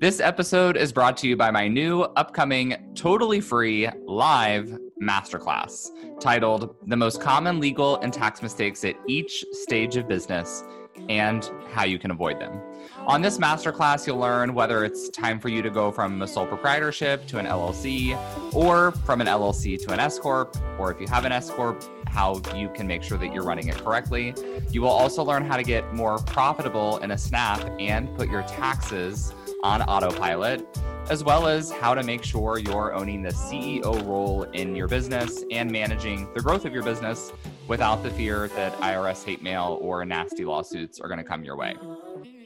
This episode is brought to you by my new upcoming totally free live masterclass titled The Most Common Legal and Tax Mistakes at Each Stage of Business and How You Can Avoid Them. On this masterclass, you'll learn whether it's time for you to go from a sole proprietorship to an LLC or from an LLC to an S Corp, or if you have an S Corp, how you can make sure that you're running it correctly. You will also learn how to get more profitable in a snap and put your taxes on autopilot, as well as how to make sure you're owning the CEO role in your business and managing the growth of your business without the fear that IRS hate mail or nasty lawsuits are going to come your way.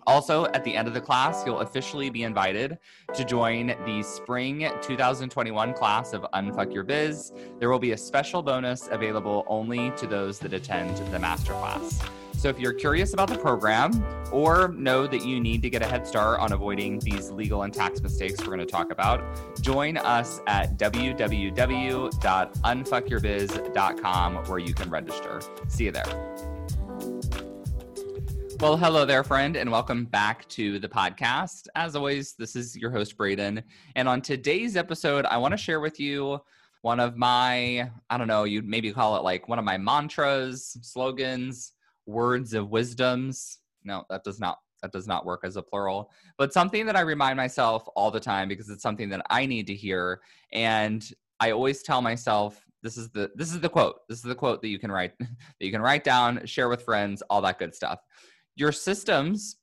Also, at the end of the class, you'll officially be invited to join the spring 2021 class of Unfuck Your Biz. There will be a special bonus available only to those that attend the masterclass. So if you're curious about the program or know that you need to get a head start on avoiding these legal and tax mistakes we're going to talk about, join us at www.unfuckyourbiz.com where you can register. See you there. Well, hello there, friend, and welcome back to the podcast. As always, this is your host, Braden. And on today's episode, I want to share with you one of my, I don't know, you'd maybe call it like one of my mantras, slogans, words of wisdoms. No, that does not that does not work as a plural, but something that I remind myself all the time because it's something that I need to hear and I always tell myself this is the this is the quote. This is the quote that you can write that you can write down, share with friends, all that good stuff. Your systems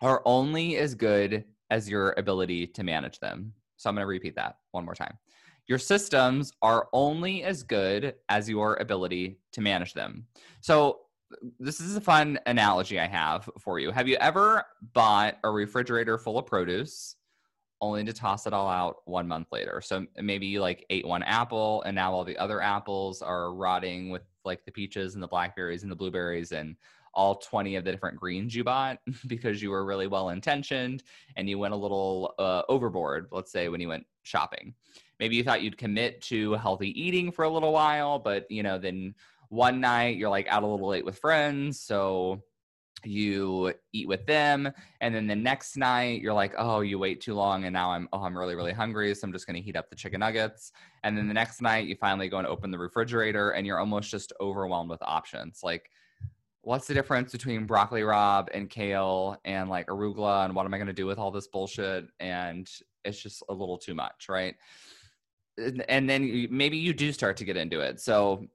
are only as good as your ability to manage them. So I'm going to repeat that one more time. Your systems are only as good as your ability to manage them. So this is a fun analogy I have for you. Have you ever bought a refrigerator full of produce only to toss it all out one month later? So maybe you like ate one apple and now all the other apples are rotting with like the peaches and the blackberries and the blueberries and all 20 of the different greens you bought because you were really well intentioned and you went a little uh, overboard, let's say when you went shopping. Maybe you thought you'd commit to healthy eating for a little while, but you know, then one night you're like out a little late with friends, so you eat with them and then the next night you're like oh you wait too long and now i'm oh i'm really really hungry so i'm just going to heat up the chicken nuggets and then the next night you finally go and open the refrigerator and you're almost just overwhelmed with options like what's the difference between broccoli rabe and kale and like arugula and what am i going to do with all this bullshit and it's just a little too much right and then maybe you do start to get into it so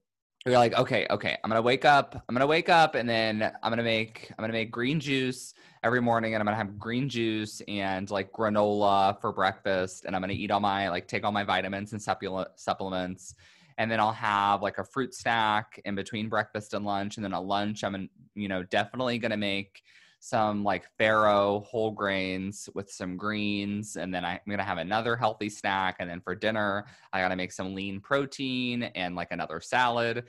you're like, okay, okay, I'm gonna wake up. I'm gonna wake up, and then I'm gonna make I'm gonna make green juice every morning, and I'm gonna have green juice and like granola for breakfast, and I'm gonna eat all my like take all my vitamins and supplements, and then I'll have like a fruit snack in between breakfast and lunch, and then a lunch. I'm you know definitely gonna make some like farro whole grains with some greens and then i'm gonna have another healthy snack and then for dinner i gotta make some lean protein and like another salad.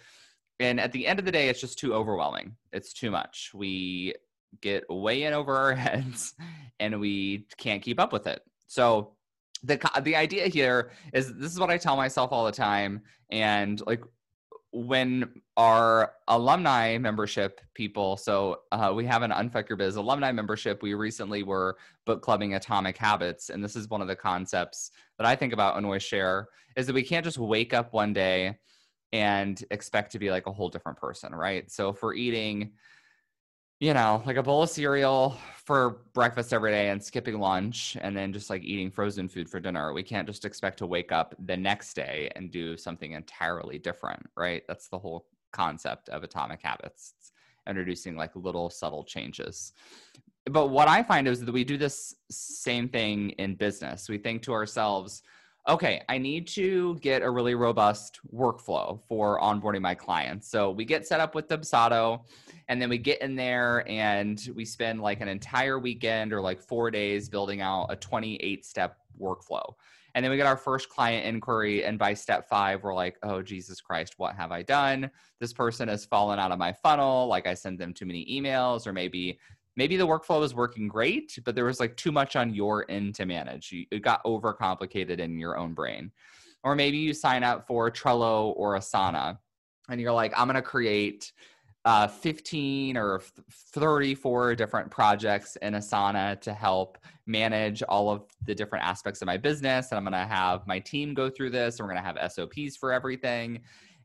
And at the end of the day it's just too overwhelming. It's too much. We get way in over our heads and we can't keep up with it. So the the idea here is this is what I tell myself all the time and like when our alumni membership people, so uh, we have an Unfuck Your Biz alumni membership. We recently were book clubbing Atomic Habits, and this is one of the concepts that I think about and always share is that we can't just wake up one day and expect to be like a whole different person, right? So if we're eating you know, like a bowl of cereal for breakfast every day and skipping lunch and then just like eating frozen food for dinner. We can't just expect to wake up the next day and do something entirely different, right? That's the whole concept of atomic habits. It's introducing like little subtle changes. But what I find is that we do this same thing in business. We think to ourselves, okay, I need to get a really robust workflow for onboarding my clients. So we get set up with Dubsado and then we get in there and we spend like an entire weekend or like four days building out a 28 step workflow. And then we get our first client inquiry. And by step five, we're like, oh, Jesus Christ, what have I done? This person has fallen out of my funnel. Like I send them too many emails, or maybe maybe the workflow was working great, but there was like too much on your end to manage. it got overcomplicated in your own brain. Or maybe you sign up for Trello or Asana and you're like, I'm going to create uh, 15 or 34 different projects in Asana to help manage all of the different aspects of my business. And I'm going to have my team go through this. And we're going to have SOPs for everything.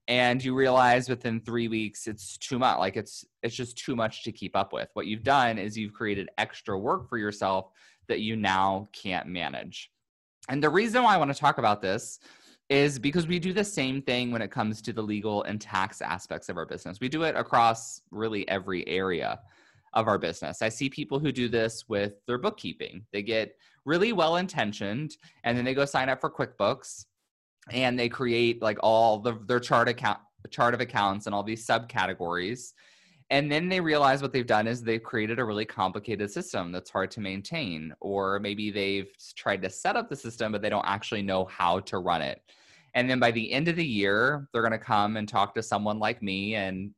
And you realize within three weeks it's too much. Like it's it's just too much to keep up with. What you've done is you've created extra work for yourself that you now can't manage. And the reason why I want to talk about this is because we do the same thing when it comes to the legal and tax aspects of our business. We do it across really every area of our business. I see people who do this with their bookkeeping. They get really well intentioned and then they go sign up for QuickBooks and they create like all the, their chart account chart of accounts and all these subcategories and then they realize what they've done is they've created a really complicated system that's hard to maintain. Or maybe they've tried to set up the system, but they don't actually know how to run it. And then by the end of the year, they're going to come and talk to someone like me. And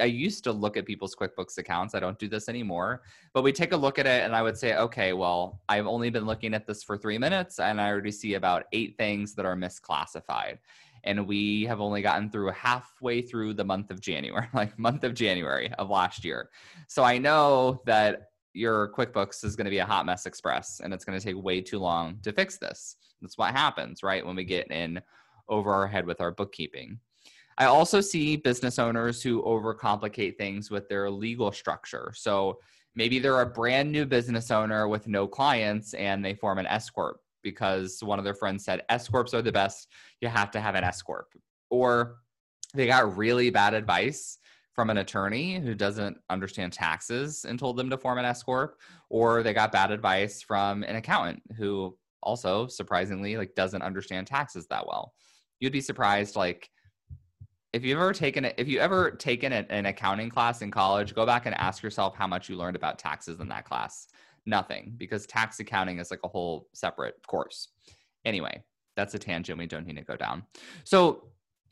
I used to look at people's QuickBooks accounts. I don't do this anymore. But we take a look at it and I would say, okay, well, I've only been looking at this for three minutes and I already see about eight things that are misclassified and we have only gotten through halfway through the month of January, like month of January of last year. So I know that your QuickBooks is going to be a hot mess express and it's going to take way too long to fix this. That's what happens, right? When we get in over our head with our bookkeeping. I also see business owners who overcomplicate things with their legal structure. So maybe they're a brand new business owner with no clients and they form an S Corp because one of their friends said S corps are the best. You have to have an S corp. Or they got really bad advice from an attorney who doesn't understand taxes and told them to form an S corp, or they got bad advice from an accountant who also surprisingly like doesn't understand taxes that well. You'd be surprised like if you've ever taken it if you ever taken an accounting class in college go back and ask yourself how much you learned about taxes in that class nothing because tax accounting is like a whole separate course. Anyway, that's a tangent we don't need to go down. So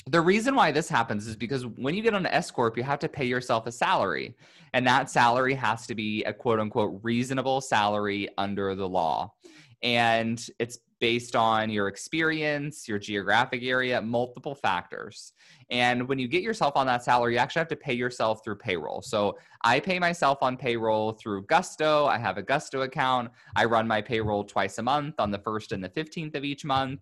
the reason why this happens is because when you get on an S corp, you have to pay yourself a salary, and that salary has to be a quote unquote reasonable salary under the law, and it's based on your experience, your geographic area, multiple factors. And when you get yourself on that salary, you actually have to pay yourself through payroll. So I pay myself on payroll through Gusto. I have a Gusto account. I run my payroll twice a month on the 1st and the 15th of each month.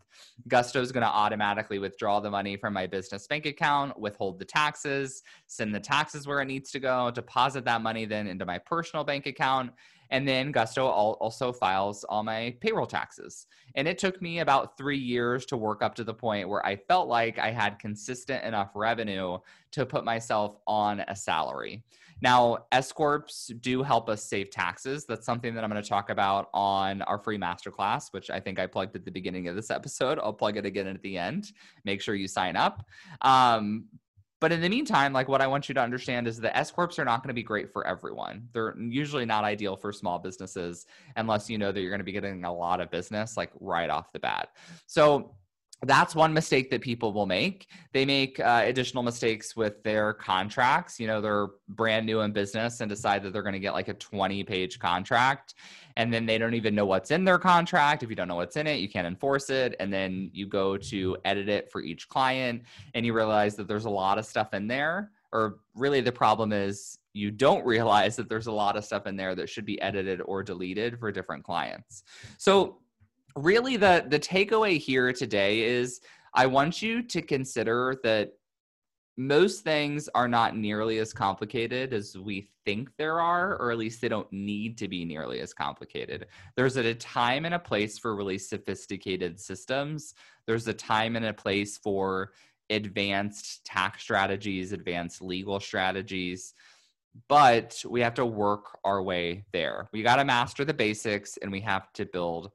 Gusto is going to automatically withdraw the money from my business bank account, withhold the taxes, send the taxes where it needs to go, deposit that money then into my personal bank account. And then Gusto also files all my payroll taxes. And it took me about three years to work up to the point where I felt like I had consistent enough revenue to put myself on a salary. Now, S Corps do help us save taxes. That's something that I'm going to talk about on our free masterclass, which I think I plugged at the beginning of this episode. I'll plug it again at the end. Make sure you sign up. Um, but in the meantime, like what I want you to understand is the S corps are not going to be great for everyone. They're usually not ideal for small businesses unless you know that you're going to be getting a lot of business like right off the bat. So that's one mistake that people will make. They make uh, additional mistakes with their contracts. You know, they're brand new in business and decide that they're going to get like a 20 page contract. And then they don't even know what's in their contract. If you don't know what's in it, you can't enforce it. And then you go to edit it for each client and you realize that there's a lot of stuff in there. Or really, the problem is you don't realize that there's a lot of stuff in there that should be edited or deleted for different clients. So, really the the takeaway here today is I want you to consider that most things are not nearly as complicated as we think there are, or at least they don't need to be nearly as complicated. There's a time and a place for really sophisticated systems. There's a time and a place for advanced tax strategies, advanced legal strategies, but we have to work our way there. We got to master the basics and we have to build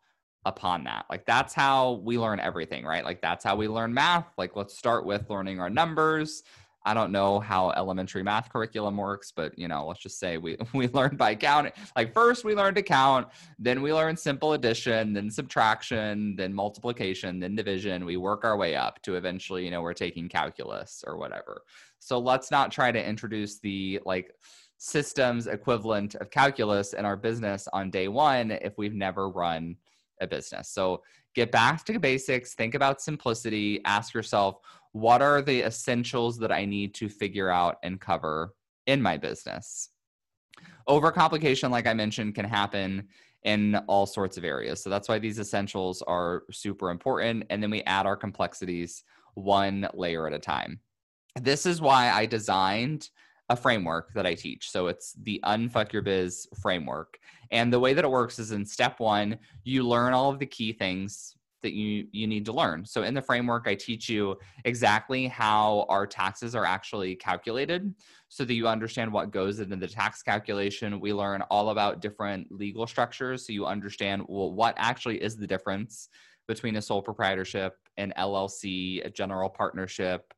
upon that. Like that's how we learn everything, right? Like that's how we learn math. Like let's start with learning our numbers, I don't know how elementary math curriculum works, but you know, let's just say we we learned by counting. Like first we learned to count, then we learn simple addition, then subtraction, then multiplication, then division. We work our way up to eventually, you know, we're taking calculus or whatever. So let's not try to introduce the like systems equivalent of calculus in our business on day 1 if we've never run a business. So get back to the basics, think about simplicity, ask yourself, what are the essentials that I need to figure out and cover in my business? Overcomplication, like I mentioned, can happen in all sorts of areas. So that's why these essentials are super important. And then we add our complexities one layer at a time. This is why I designed a framework that I teach. So it's the Unfuck Your Biz framework. And the way that it works is in step one, you learn all of the key things that you you need to learn. So in the framework I teach you exactly how our taxes are actually calculated so that you understand what goes into the tax calculation. We learn all about different legal structures so you understand well what actually is the difference between a sole proprietorship, an LLC, a general partnership,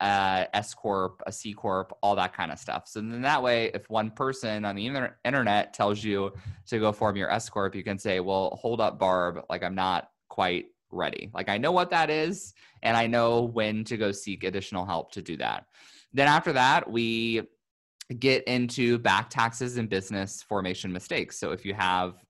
uh, S corp, a C corp, all that kind of stuff. So then that way, if one person on the internet tells you to go form your S corp, you can say, "Well, hold up, Barb. Like I'm not quite ready. Like I know what that is and I know when to go seek additional help to do that. Then after that, we get into back taxes and business formation mistakes. So if you have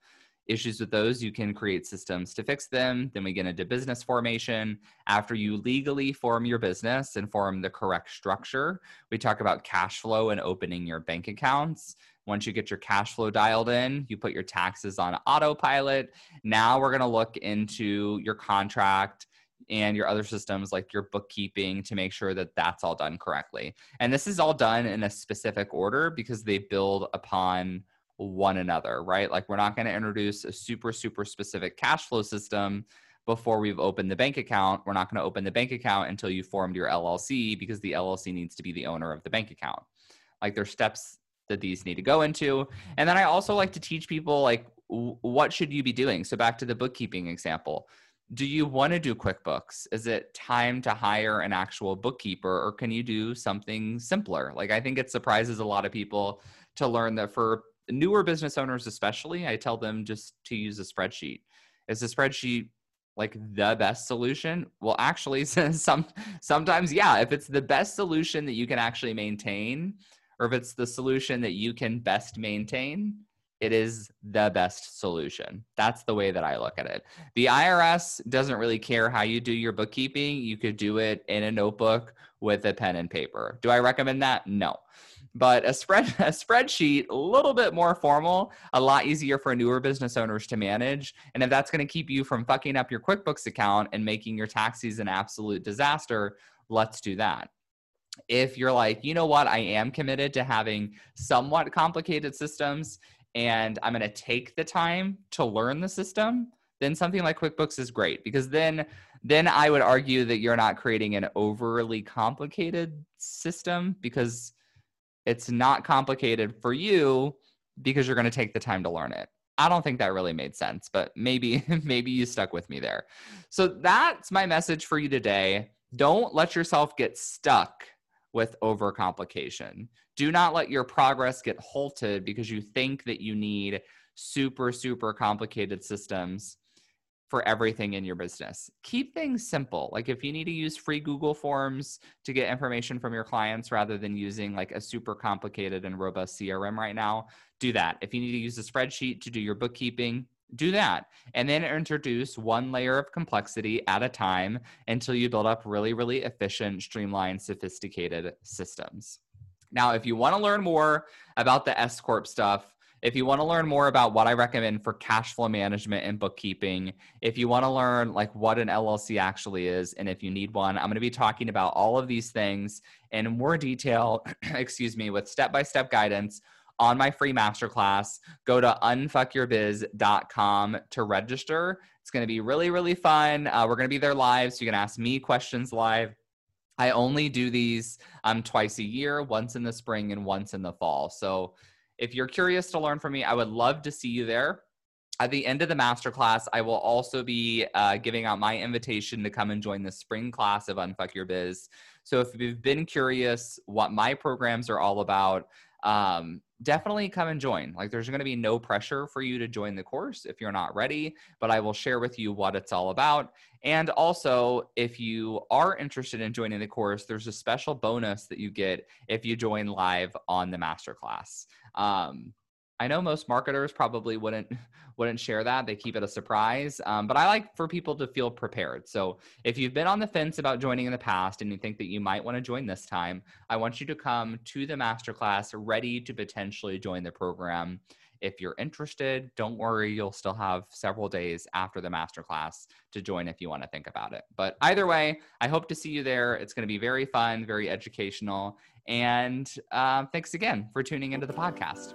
issues with those, you can create systems to fix them. Then we get into business formation. After you legally form your business and form the correct structure, we talk about cash flow and opening your bank accounts. Once you get your cash flow dialed in, you put your taxes on autopilot. Now we're going to look into your contract and your other systems like your bookkeeping to make sure that that's all done correctly. And this is all done in a specific order because they build upon one another, right? Like we're not going to introduce a super, super specific cash flow system before we've opened the bank account. We're not going to open the bank account until you formed your LLC because the LLC needs to be the owner of the bank account. Like there's steps that these need to go into. And then I also like to teach people like what should you be doing? So back to the bookkeeping example. Do you want to do QuickBooks? Is it time to hire an actual bookkeeper or can you do something simpler? Like I think it surprises a lot of people to learn that for newer business owners especially, I tell them just to use a spreadsheet. Is a spreadsheet like the best solution? Well, actually, some sometimes yeah. If it's the best solution that you can actually maintain, or if it's the solution that you can best maintain, it is the best solution. That's the way that I look at it. The IRS doesn't really care how you do your bookkeeping. You could do it in a notebook with a pen and paper. Do I recommend that? No. But a spread a spreadsheet, a little bit more formal, a lot easier for newer business owners to manage. And if that's going to keep you from fucking up your QuickBooks account and making your taxes an absolute disaster, let's do that if you're like, you know what, I am committed to having somewhat complicated systems and I'm going to take the time to learn the system, then something like QuickBooks is great because then then I would argue that you're not creating an overly complicated system because it's not complicated for you because you're going to take the time to learn it. I don't think that really made sense, but maybe maybe you stuck with me there. So that's my message for you today. Don't let yourself get stuck with overcomplication. Do not let your progress get halted because you think that you need super, super complicated systems for everything in your business. Keep things simple. Like if you need to use free Google Forms to get information from your clients rather than using like a super complicated and robust CRM right now, do that. If you need to use a spreadsheet to do your bookkeeping, do that and then introduce one layer of complexity at a time until you build up really really efficient streamlined sophisticated systems now if you want to learn more about the s corp stuff if you want to learn more about what i recommend for cash flow management and bookkeeping if you want to learn like what an llc actually is and if you need one i'm going to be talking about all of these things in more detail excuse me with step-by-step guidance on my free masterclass. Go to unfuckyourbiz.com to register. It's going to be really, really fun. Uh, we're going to be there live, so you can ask me questions live. I only do these um, twice a year, once in the spring and once in the fall. So if you're curious to learn from me, I would love to see you there. at the end of the masterclass, I will also be uh, giving out my invitation to come and join the spring class of Unfuck Your Biz. So if you've been curious what my programs are all about, um, definitely come and join. Like, there's going to be no pressure for you to join the course if you're not ready, but I will share with you what it's all about. And also, if you are interested in joining the course, there's a special bonus that you get if you join live on the masterclass. Um, I know most marketers probably wouldn't wouldn't share that. They keep it a surprise. Um, but I like for people to feel prepared. So if you've been on the fence about joining in the past and you think that you might want to join this time, I want you to come to the masterclass ready to potentially join the program. If you're interested, don't worry, you'll still have several days after the masterclass to join if you want to think about it. But either way, I hope to see you there. It's going to be very fun, very educational. And uh, thanks again for tuning into the podcast.